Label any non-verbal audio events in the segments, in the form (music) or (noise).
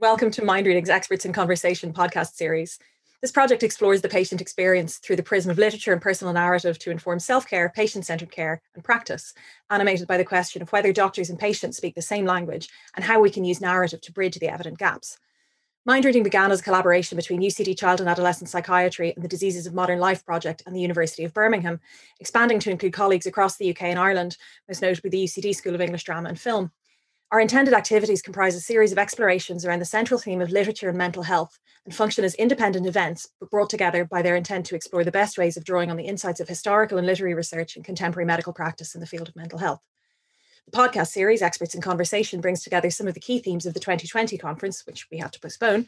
Welcome to Mind Reading's Experts in Conversation podcast series. This project explores the patient experience through the prism of literature and personal narrative to inform self care, patient centered care, and practice, animated by the question of whether doctors and patients speak the same language and how we can use narrative to bridge the evident gaps. Mind Reading began as a collaboration between UCD Child and Adolescent Psychiatry and the Diseases of Modern Life Project and the University of Birmingham, expanding to include colleagues across the UK and Ireland, most notably the UCD School of English Drama and Film. Our intended activities comprise a series of explorations around the central theme of literature and mental health and function as independent events, but brought together by their intent to explore the best ways of drawing on the insights of historical and literary research and contemporary medical practice in the field of mental health. The podcast series, Experts in Conversation, brings together some of the key themes of the 2020 conference, which we had to postpone,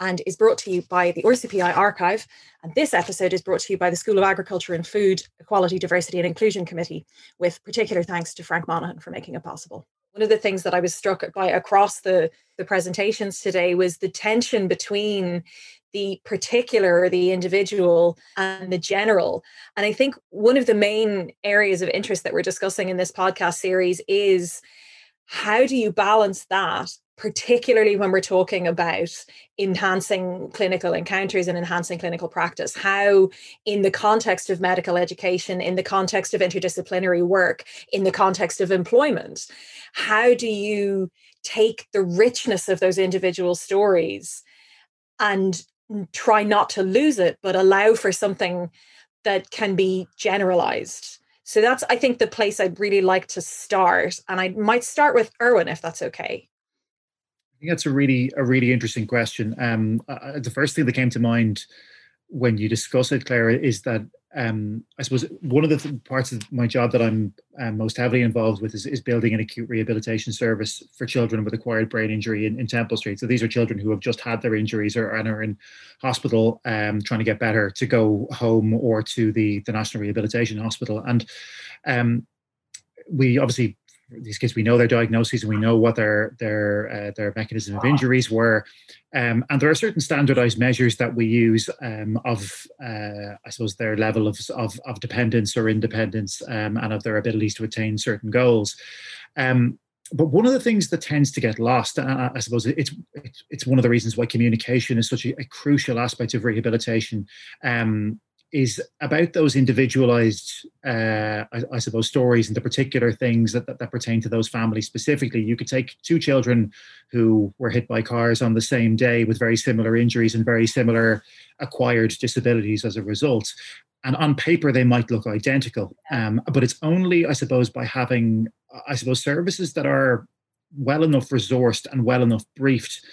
and is brought to you by the RCPI Archive. And this episode is brought to you by the School of Agriculture and Food, Equality, Diversity and Inclusion Committee, with particular thanks to Frank Monaghan for making it possible. One of the things that I was struck by across the, the presentations today was the tension between the particular the individual and the general. And I think one of the main areas of interest that we're discussing in this podcast series is how do you balance that particularly when we're talking about enhancing clinical encounters and enhancing clinical practice, how, in the context of medical education, in the context of interdisciplinary work, in the context of employment, how do you take the richness of those individual stories and try not to lose it, but allow for something that can be generalized? So that's, I think, the place I'd really like to start. And I might start with Erwin, if that's okay think that's a really a really interesting question. Um, uh, the first thing that came to mind when you discuss it, Claire, is that um, I suppose one of the th- parts of my job that I'm um, most heavily involved with is, is, building an acute rehabilitation service for children with acquired brain injury in, in, Temple Street. So these are children who have just had their injuries or and are in hospital um, trying to get better to go home or to the, the National Rehabilitation Hospital. And um, we obviously these kids we know their diagnoses and we know what their their uh, their mechanism of injuries were um, and there are certain standardized measures that we use um, of uh, i suppose their level of, of, of dependence or independence um, and of their abilities to attain certain goals. Um, but one of the things that tends to get lost, and I suppose it's it's one of the reasons why communication is such a, a crucial aspect of rehabilitation, um, is about those individualized, uh, I, I, suppose, stories and the particular things that, that, that, pertain to those families specifically. You could take two children who were hit by cars on the same day with very similar injuries and very similar acquired disabilities as a result. And on paper, they might look identical. Um, but it's only, I suppose, by having, I suppose, services that are well enough resourced and well enough briefed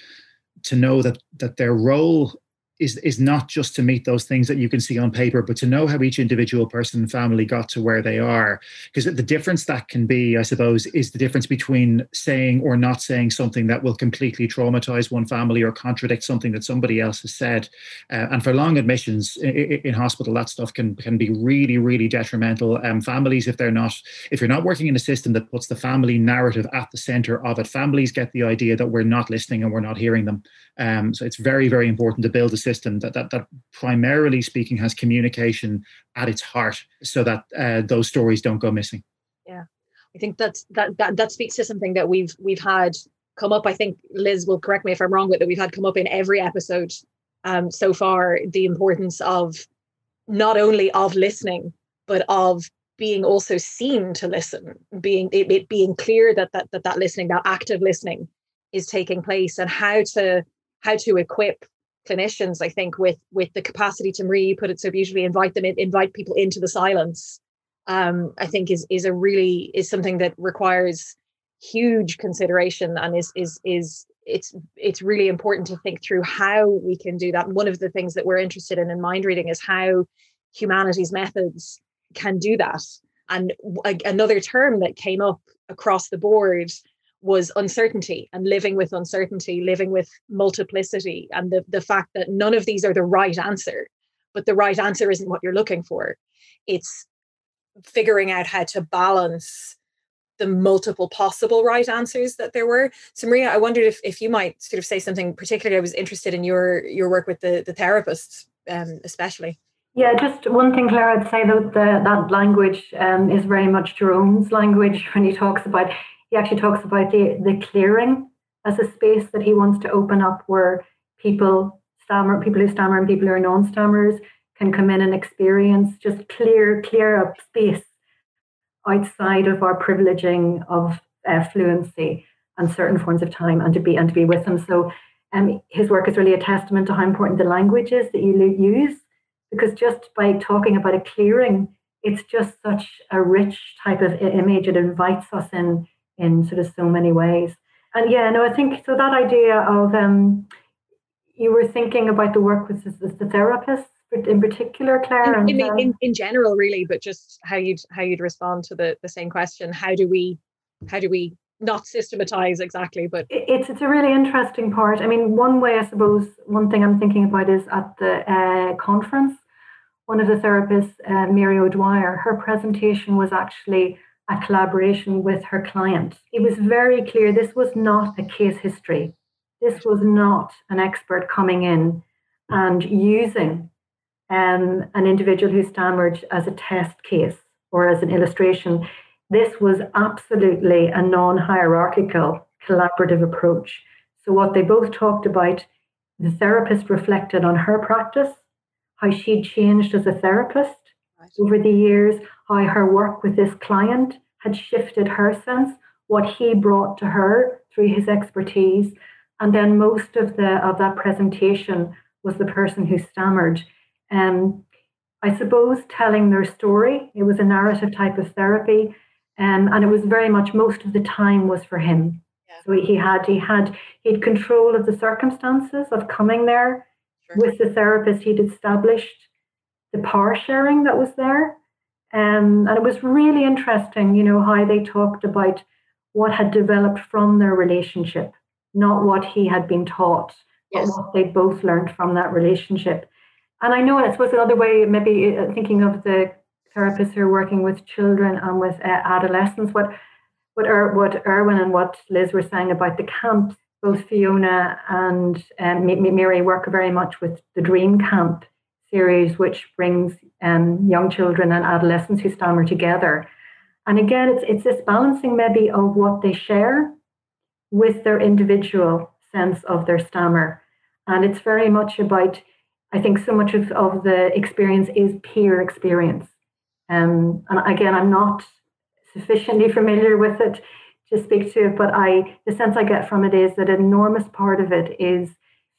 to know that that their role is is not just to meet those things that you can see on paper, but to know how each individual person and family got to where they are. Because the difference that can be, I suppose, is the difference between saying or not saying something that will completely traumatize one family or contradict something that somebody else has said. Uh, and for long admissions in, in, hospital, that stuff can can be really, really detrimental. Um, families, if they're not, if you're not working in a system that puts the family narrative at the center of it, families get the idea that we're not listening and we're not hearing them. Um, so it's very, very important to build a system that, that, that primarily speaking has communication at its heart so that uh, those stories don't go missing. Yeah, I think that's, that, that, that speaks to something that we've, we've had come up. I think Liz will correct me if I'm wrong, but that we've had come up in every episode um, so far, the importance of not only of listening, but of being also seen to listen, being it, it being clear that, that that that listening, that active listening is taking place and how to how to equip clinicians i think with with the capacity to really put it so beautifully invite them in, invite people into the silence um, i think is is a really is something that requires huge consideration and is is is it's it's really important to think through how we can do that. And one of the things that we're interested in in mind reading is how humanities methods can do that. And another term that came up across the board was uncertainty and living with uncertainty, living with multiplicity, and the, the fact that none of these are the right answer. But the right answer isn't what you're looking for. It's figuring out how to balance the multiple possible right answers that there were. So Maria, I wondered if, if you might sort of say something particularly. I was interested in your your work with the, the therapists, um, especially. Yeah, just one thing, Claire, I'd say that the, that language um, is very much Jerome's language (laughs) when he talks about he actually talks about the, the clearing as a space that he wants to open up where people stammer, people who stammer and people who are non-stammers can come in and experience just clear, clear up space outside of our privileging of uh, fluency and certain forms of time and to be and to be with them. So um, his work is really a testament to how important the language is that you use, because just by talking about a clearing, it's just such a rich type of image. It invites us in in sort of so many ways. And yeah, no, I think so. That idea of um, you were thinking about the work with the, the therapists in particular, Claire? In, in, in, in, general, really, but just how you'd how you'd respond to the, the same question. How do we how do we not systematize exactly, but it's it's a really interesting part. I mean, one way I suppose one thing I'm thinking about is at the uh, conference, one of the therapists, uh, Mary O'Dwyer, her presentation was actually a collaboration with her client. It was very clear this was not a case history. This was not an expert coming in and using um, an individual who stammered as a test case or as an illustration. This was absolutely a non hierarchical collaborative approach. So, what they both talked about, the therapist reflected on her practice, how she'd changed as a therapist. Over the years, how her work with this client had shifted her sense, what he brought to her through his expertise. And then most of the of that presentation was the person who stammered. Um, I suppose telling their story. It was a narrative type of therapy. Um, and it was very much most of the time was for him. Yeah. So he had he had he had control of the circumstances of coming there sure. with the therapist. He'd established the power sharing that was there, um, and it was really interesting. You know how they talked about what had developed from their relationship, not what he had been taught, yes. but what they both learned from that relationship. And I know, I suppose another way, maybe uh, thinking of the therapists who are working with children and with uh, adolescents. What what er, what Erwin and what Liz were saying about the camps, both Fiona and um, Mary work very much with the Dream Camp series, which brings um, young children and adolescents who stammer together. And again, it's it's this balancing maybe of what they share with their individual sense of their stammer. And it's very much about, I think so much of, of the experience is peer experience. Um, and again, I'm not sufficiently familiar with it to speak to it, but I the sense I get from it is that an enormous part of it is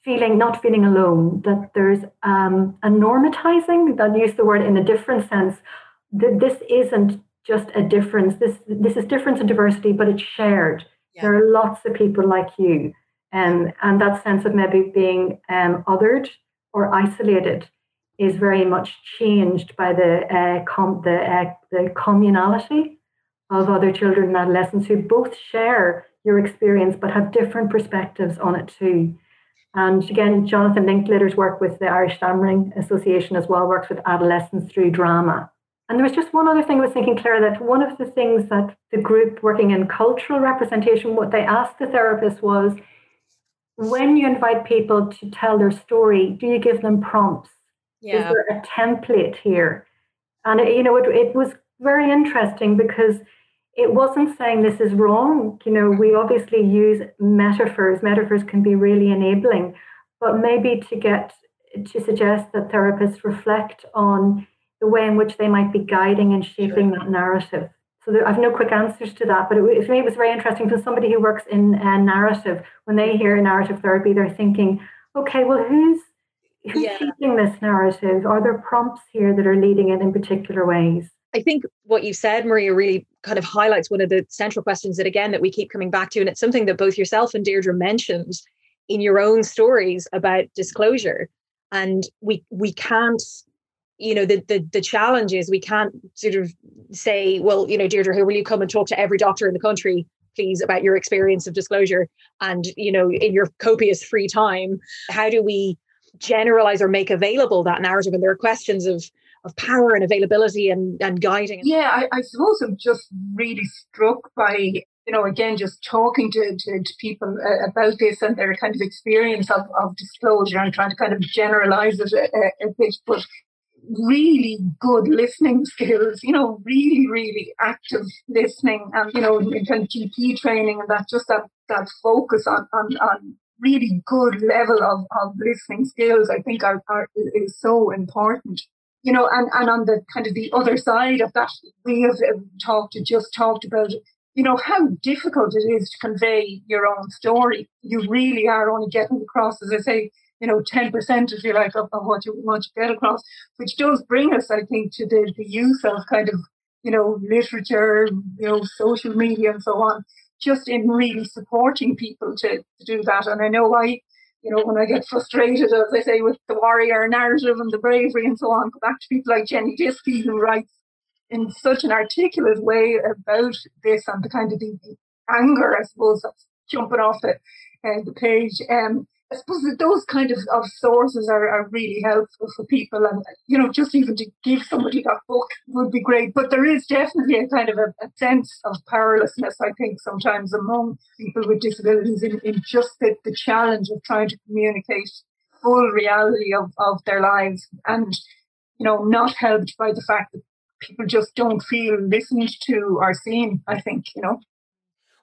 feeling not feeling alone. That there's um, a normatizing. That use the word in a different sense. That this isn't just a difference. This this is difference and diversity, but it's shared. Yeah. There are lots of people like you, um, and that sense of maybe being um, othered or isolated is very much changed by the uh, com- the uh, the communality of other children and adolescents who both share your experience but have different perspectives on it too. And again, Jonathan Linklater's work with the Irish Stammering Association as well works with adolescents through drama. And there was just one other thing I was thinking, Claire, that one of the things that the group working in cultural representation, what they asked the therapist was when you invite people to tell their story, do you give them prompts? Yeah. Is there a template here? And it, you know, it, it was very interesting because it wasn't saying this is wrong. You know, we obviously use metaphors. Metaphors can be really enabling, but maybe to get to suggest that therapists reflect on the way in which they might be guiding and shaping sure. that narrative. So there, I've no quick answers to that, but it, for me it was very interesting for somebody who works in a narrative. When they hear narrative therapy, they're thinking, okay, well, who's who's yeah. teaching this narrative? Are there prompts here that are leading it in particular ways? I think what you said, Maria, really kind of highlights one of the central questions that again that we keep coming back to. And it's something that both yourself and Deirdre mentioned in your own stories about disclosure. And we we can't, you know, the the the challenge is we can't sort of say, well, you know, Deirdre, here will you come and talk to every doctor in the country please about your experience of disclosure and you know in your copious free time how do we generalize or make available that narrative and there are questions of of power and availability and, and guiding yeah I, I suppose i'm just really struck by you know again just talking to, to, to people uh, about this and their kind of experience of, of disclosure and trying to kind of generalize it a, a, bit but really good listening skills, you know, really, really active listening and, you know, in kind of GP training and that just that, that focus on, on, on really good level of, of listening skills, I think are, are is so important. You know, and, and on the kind of the other side of that, we have um, talked, just talked about you know, how difficult it is to convey your own story. You really are only getting across, as I say, you know, 10% if you like of, of what you want to get across, which does bring us, I think, to the, the use of kind of, you know, literature, you know, social media and so on, just in really supporting people to, to do that. And I know I, you know, when I get frustrated, as I say, with the warrior narrative and the bravery and so on, go back to people like Jenny Diski, who writes in such an articulate way about this and the kind of the, the anger, I suppose, that's jumping off the, uh, the page. Um, I suppose that those kind of, of sources are, are really helpful for people. And, you know, just even to give somebody that book would be great. But there is definitely a kind of a, a sense of powerlessness, I think, sometimes among people with disabilities in, in just the, the challenge of trying to communicate full reality of, of their lives and, you know, not helped by the fact that people just don't feel listened to or seen, I think, you know.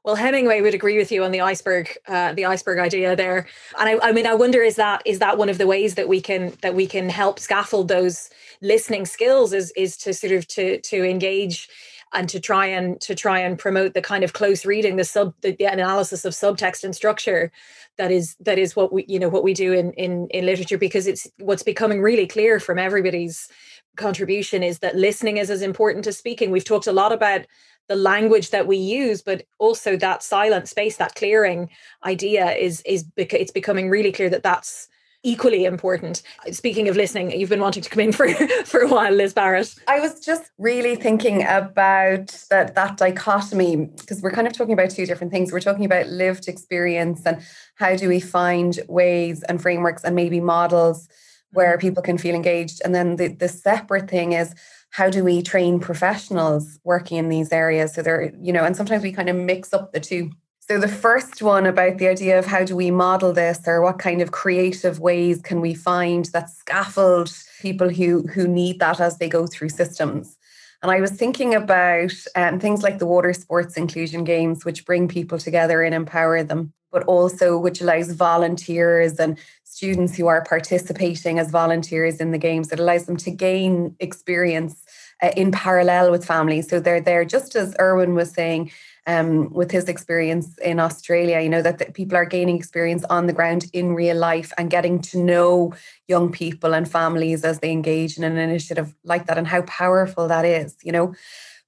Well, Hemingway would agree with you on the iceberg, uh, the iceberg idea there. And I, I mean, I wonder is that is that one of the ways that we can that we can help scaffold those listening skills is is to sort of to to engage and to try and to try and promote the kind of close reading the sub the, the, analysis of subtext and structure that is that is what we you know what we do in in in literature because it's what's becoming really clear from everybody's contribution is that listening is as important as speaking we've talked a lot about the language that we use but also that silent space that clearing idea is is it's becoming really clear that that's equally important. Speaking of listening you've been wanting to come in for (laughs) for a while liz barrett. I was just really thinking about that that dichotomy because we're kind of talking about two different things. We're talking about lived experience and how do we find ways and frameworks and maybe models where mm-hmm. people can feel engaged. And then the, the separate thing is how do we train professionals working in these areas? So they're you know and sometimes we kind of mix up the two. So the first one about the idea of how do we model this or what kind of creative ways can we find that scaffold people who who need that as they go through systems? And I was thinking about um, things like the water sports inclusion games, which bring people together and empower them, but also which allows volunteers and students who are participating as volunteers in the games. It allows them to gain experience uh, in parallel with families. So they're there, just as Erwin was saying, um, with his experience in Australia, you know, that, that people are gaining experience on the ground in real life and getting to know young people and families as they engage in an initiative like that and how powerful that is, you know.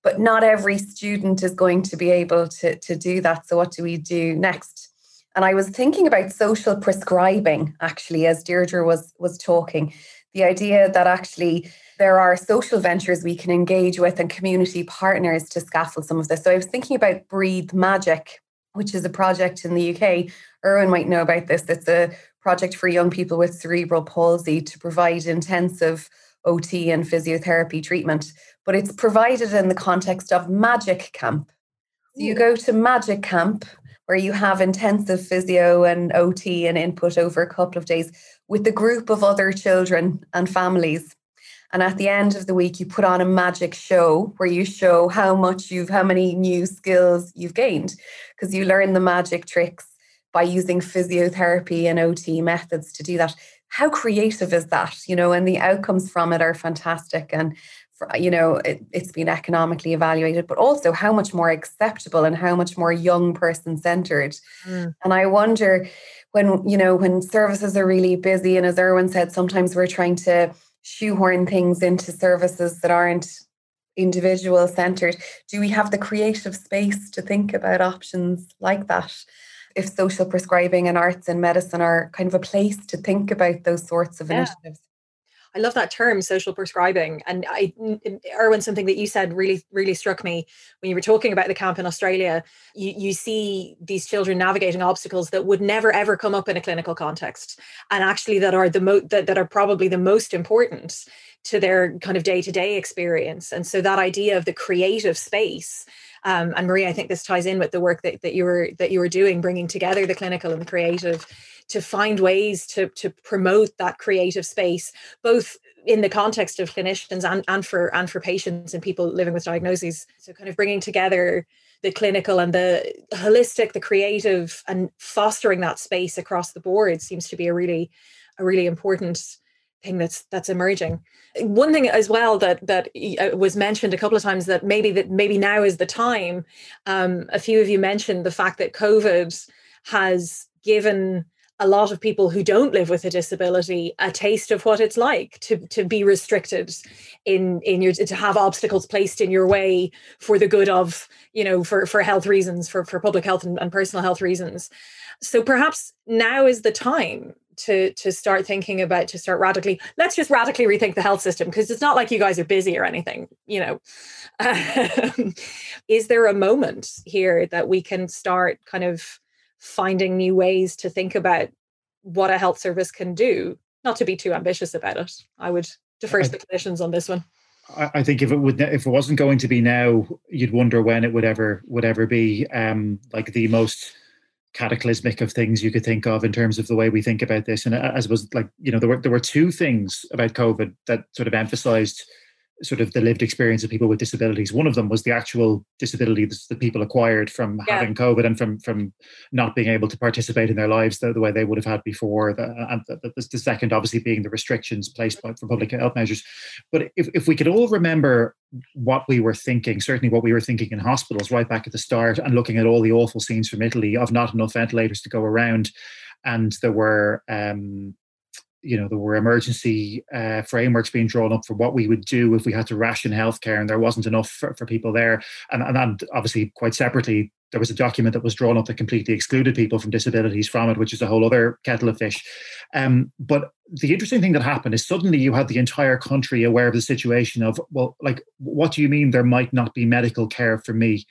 But not every student is going to be able to, to do that. So, what do we do next? And I was thinking about social prescribing actually as Deirdre was was talking. The idea that actually there are social ventures we can engage with and community partners to scaffold some of this. So I was thinking about Breathe Magic, which is a project in the UK. Erwin might know about this. It's a project for young people with cerebral palsy to provide intensive OT and physiotherapy treatment, but it's provided in the context of Magic Camp. So you mm. go to Magic Camp where you have intensive physio and OT and input over a couple of days with a group of other children and families. And at the end of the week, you put on a magic show where you show how much you've, how many new skills you've gained, because you learn the magic tricks by using physiotherapy and OT methods to do that. How creative is that? You know, and the outcomes from it are fantastic. And you know it, has been economically evaluated but also how much more acceptable and how much more young person centered mm. and i wonder when you know when services are really busy and as erwin said sometimes we're trying to shoehorn things into services that aren't individual centered do we have the creative space to think about options like that if social prescribing and arts and medicine are kind of a place to think about those sorts of yeah. initiatives I love that term, social prescribing. And I, Erwin, something that you said really, really struck me when you were talking about the camp in Australia. You, you see these children navigating obstacles that would never ever come up in a clinical context, and actually that are the mo- that, that are probably the most important to their kind of day to day experience. And so that idea of the creative space um, and Marie, I think this ties in with the work that, that you were that you were doing, bringing together the clinical and the creative to find ways to to promote that creative space, both in the context of clinicians and, and for and for patients and people living with diagnoses. So kind of bringing together the clinical and the holistic the creative and fostering that space across the board seems to be a really a really important thing that's that's emerging. One thing as well that that uh, was mentioned a couple of times that maybe that maybe now is the time um, a few of you mentioned the fact that covid has given a lot of people who don't live with a disability a taste of what it's like to to be restricted in in your to have obstacles placed in your way for the good of you know for for health reasons for for public health and, and personal health reasons. So perhaps now is the time to to start thinking about to start radically let's just radically rethink the health system because it's not like you guys are busy or anything you know. (laughs) Is there a moment here that we can start kind of finding new ways to think about what a health service can do not to be too ambitious about it i would defer to the clinicians on this one I think if it would, if it wasn't going to be now, you'd wonder when it would ever would ever be. Um, like the most cataclysmic of things you could think of in terms of the way we think about this. And as was like, you know, there were there were two things about COVID that sort of emphasized sort of the lived experience of people with disabilities. One of them was the actual disability that people acquired from yeah. having COVID and from from not being able to participate in their lives the, the way they would have had before. The, and the, the, the, second, obviously, being the restrictions placed by, for public health measures. But if, if we could all remember what we were thinking, certainly what we were thinking in hospitals right back at the start, and looking at all the awful scenes from Italy of not enough ventilators to go around, and there were um, you know there were emergency uh, frameworks being drawn up for what we would do if we had to ration healthcare and there wasn't enough for, for people there. And, and, and obviously quite separately there was a document that was drawn up that completely excluded people from disabilities from it which is a whole other kettle of fish. Um, but the interesting thing that happened is suddenly you had the entire country aware of the situation of well like what do you mean there might not be medical care for me?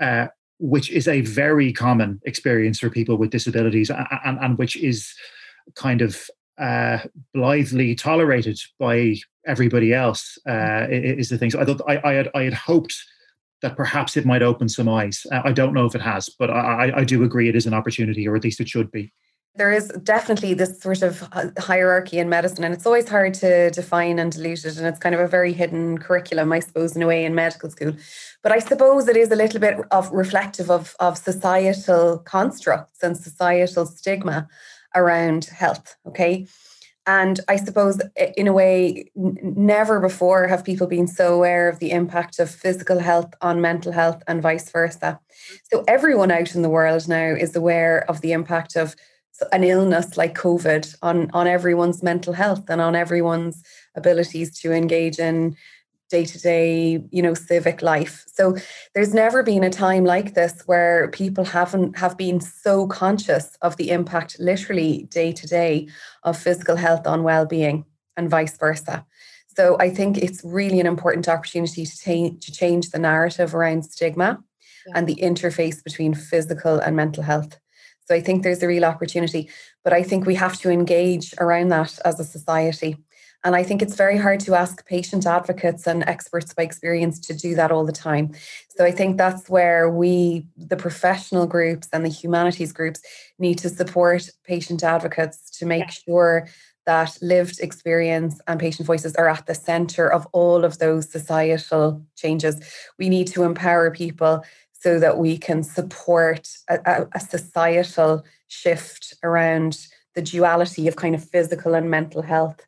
Uh, which is a very common experience for people with disabilities and, and, and which is kind of uh, blithely tolerated by everybody else uh, is the thing. So I thought I, I, had I had hoped that perhaps it might open some eyes. Uh, I don't know if it has, but I, I do agree it is an opportunity, or at least it should be. There is definitely this sort of hierarchy in medicine, and it's always hard to define and dilute it. And it's kind of a very hidden curriculum, I suppose, in a way, in medical school. But I suppose it is a little bit of reflective of, of societal constructs and societal stigma around health. Okay. And I suppose, in a way, never before have people been so aware of the impact of physical health on mental health and vice versa. So, everyone out in the world now is aware of the impact of an illness like COVID on, on everyone's mental health and on everyone's abilities to engage in day to day, you know, civic life. So there's never been a time like this where people haven't have been so conscious of the impact literally day to day of physical health on well-being and vice versa. So I think it's really an important opportunity to, ta- to change the narrative around stigma yeah. and the interface between physical and mental health. So I think there's a real opportunity, but I think we have to engage around that as a society. And I think it's very hard to ask patient advocates and experts by experience to do that all the time. So I think that's where we, the professional groups and the humanities groups, need to support patient advocates to make sure that lived experience and patient voices are at the center of all of those societal changes. We need to empower people so that we can support a, a, a societal shift around the duality of kind of physical and mental health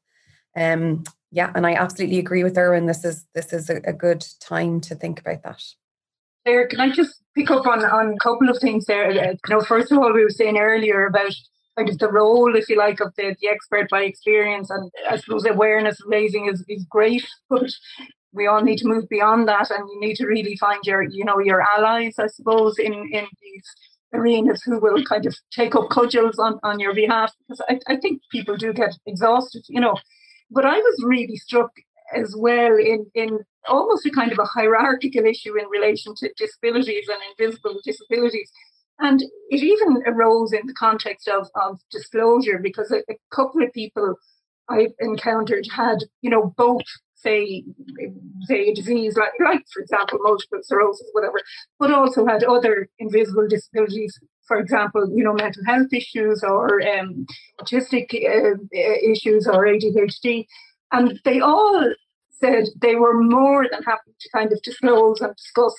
um, yeah, and I absolutely agree with. And this is this is a, a good time to think about that. Claire, can I just pick up on, on a couple of things there? Uh, you know, first of all, we were saying earlier about kind of the role, if you like, of the, the expert by experience. And I suppose awareness raising is, is great, but we all need to move beyond that and you need to really find your, you know, your allies, I suppose, in, in these arenas who will kind of take up cudgels on, on your behalf. Because I, I think people do get exhausted, you know but I was really struck as well in, in almost a kind of a hierarchical issue in relation to disabilities and invisible disabilities. And it even arose in the context of, of disclosure because a, a couple of people I encountered had, you know, both say say a disease like like for example multiple sclerosis whatever but also had other invisible disabilities for example you know mental health issues or um, autistic uh, issues or adhd And they all said they were more than happy to kind of disclose and discuss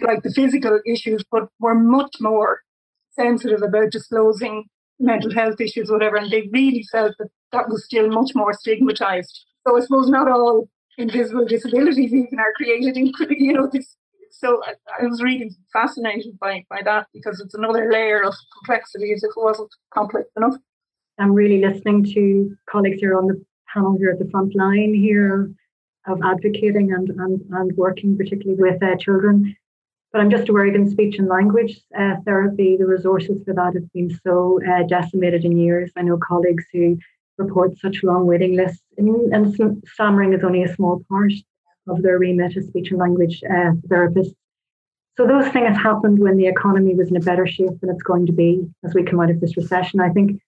like the physical issues, but were much more sensitive about disclosing mental health issues, whatever. And they really felt that that was still much more stigmatized. So I suppose not all invisible disabilities even are created in, (laughs) you know, this. So I, I was really fascinated by, by that because it's another layer of complexity as if it wasn't complex enough. I'm really listening to colleagues here on the panel here at the front line here of advocating and, and, and working particularly with uh, children. But I'm just aware in speech and language uh, therapy, the resources for that have been so uh, decimated in years. I know colleagues who report such long waiting lists, and, and stammering is only a small part of their remit as speech and language uh, therapists. So those things happened when the economy was in a better shape than it's going to be as we come out of this recession. I think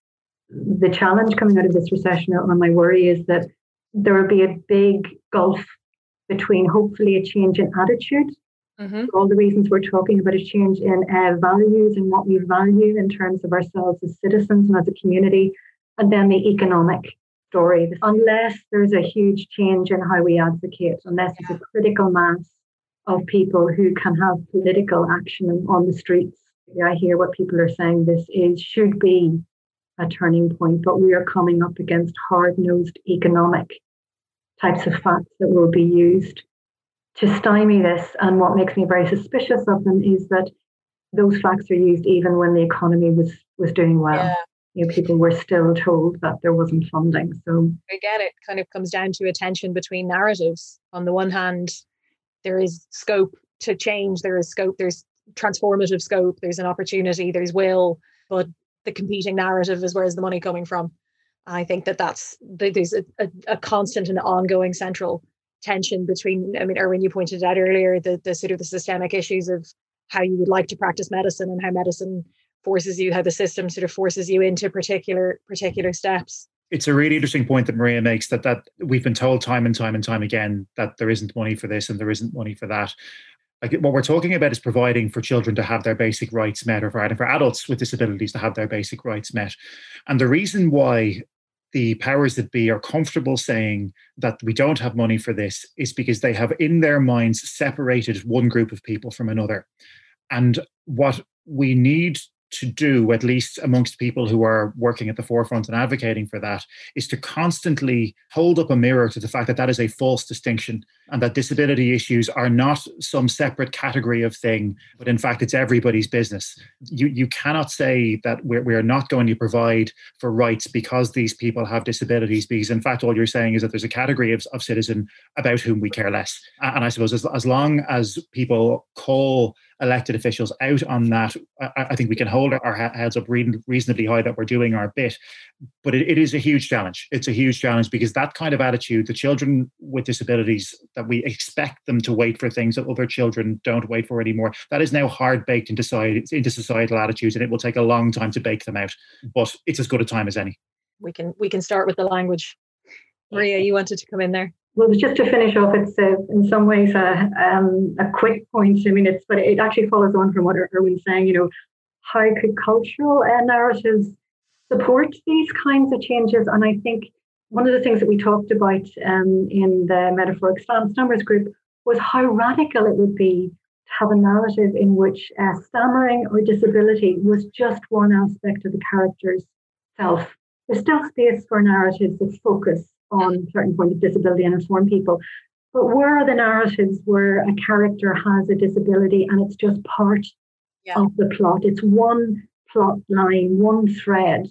the challenge coming out of this recession, or my worry, is that there will be a big gulf between hopefully a change in attitude Mm-hmm. all the reasons we're talking about a change in uh, values and what we value in terms of ourselves as citizens and as a community, and then the economic story. Unless there's a huge change in how we advocate, unless there's a critical mass of people who can have political action on the streets. I hear what people are saying. This is should be a turning point, but we are coming up against hard-nosed economic types of facts that will be used to stymie this. And what makes me very suspicious of them is that those facts are used even when the economy was was doing well. Yeah. You know, people were still told that there wasn't funding. So again, it kind of comes down to a tension between narratives. On the one hand, there is scope to change. There is scope. There's transformative scope. There's an opportunity. There's will. But the competing narrative is where's the money coming from. I think that that's there's a, a, a constant and ongoing central tension between i mean erwin you pointed out earlier the, the sort of the systemic issues of how you would like to practice medicine and how medicine forces you how the system sort of forces you into particular particular steps. It's a really interesting point that maria makes that that we've been told time and time and time again that there isn't money for this and there isn't money for that. Like what we're talking about is providing for children to have their basic rights met or for, for adults with disabilities to have their basic rights met. And the reason why the powers that be are comfortable saying that we don't have money for this is because they have in their minds separated one group of people from another. And what we need to do, at least amongst people who are working at the forefront and advocating for that, is to constantly hold up a mirror to the fact that that is a false distinction and that disability issues are not some separate category of thing, but in fact, it's everybody's business. You, you cannot say that we're, we're not going to provide for rights because these people have disabilities, because in fact, all you're saying is that there's a category of, of citizen about whom we care less. And I suppose as, as long as people call elected officials out on that, I, I think we can hold our heads up reasonably high that we're doing our bit. But it, it is a huge challenge. It's a huge challenge because that kind of attitude, the children with disabilities, that we expect them to wait for things that other children don't wait for anymore, that is now hard baked into, society, into societal attitudes, and it will take a long time to bake them out. But it's as good a time as any. We can we can start with the language. Maria, you wanted to come in there. Well, just to finish off, it's uh, in some ways a, um, a quick point. I mean, it's but it actually follows on from what Erwin's saying. You know, how could cultural uh, narratives support these kinds of changes? And I think one of the things that we talked about um, in the metaphoric stammers group was how radical it would be to have a narrative in which uh, stammering or disability was just one aspect of the character's self. There's still space for narratives that focus on certain point of disability and inform people. But where are the narratives where a character has a disability and it's just part yeah. of the plot? It's one plot line, one thread.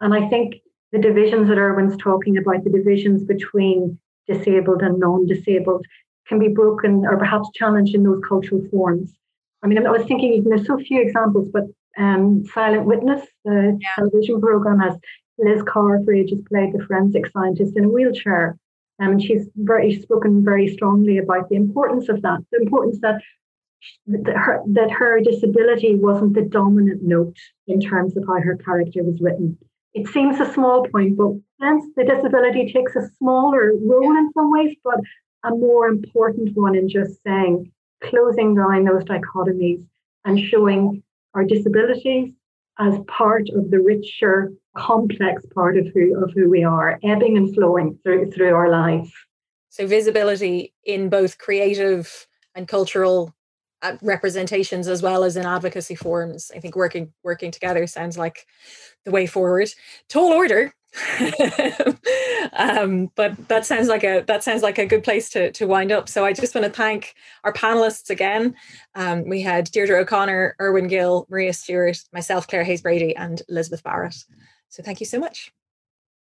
And I think the divisions that Erwin's talking about, the divisions between disabled and non-disabled, can be broken or perhaps challenged in those cultural forms. I mean, I was thinking even there's so few examples, but um, Silent Witness, the yeah. television program, has Liz Carr for ages played the forensic scientist in a wheelchair. Um, and she's very spoken very strongly about the importance of that, the importance that that her, that her disability wasn't the dominant note in terms of how her character was written. It seems a small point, but hence the disability takes a smaller role in some ways, but a more important one in just saying, closing down those dichotomies and showing our disabilities as part of the richer complex part of who of who we are, ebbing and flowing through through our life. So visibility in both creative and cultural representations as well as in advocacy forums. I think working working together sounds like the way forward. Tall order, (laughs) um, but that sounds like a that sounds like a good place to to wind up. So I just want to thank our panelists again. Um, we had Deirdre O'Connor, Irwin Gill, Maria Stuart, myself, Clare Hayes Brady, and Elizabeth Barrett. So thank you so much.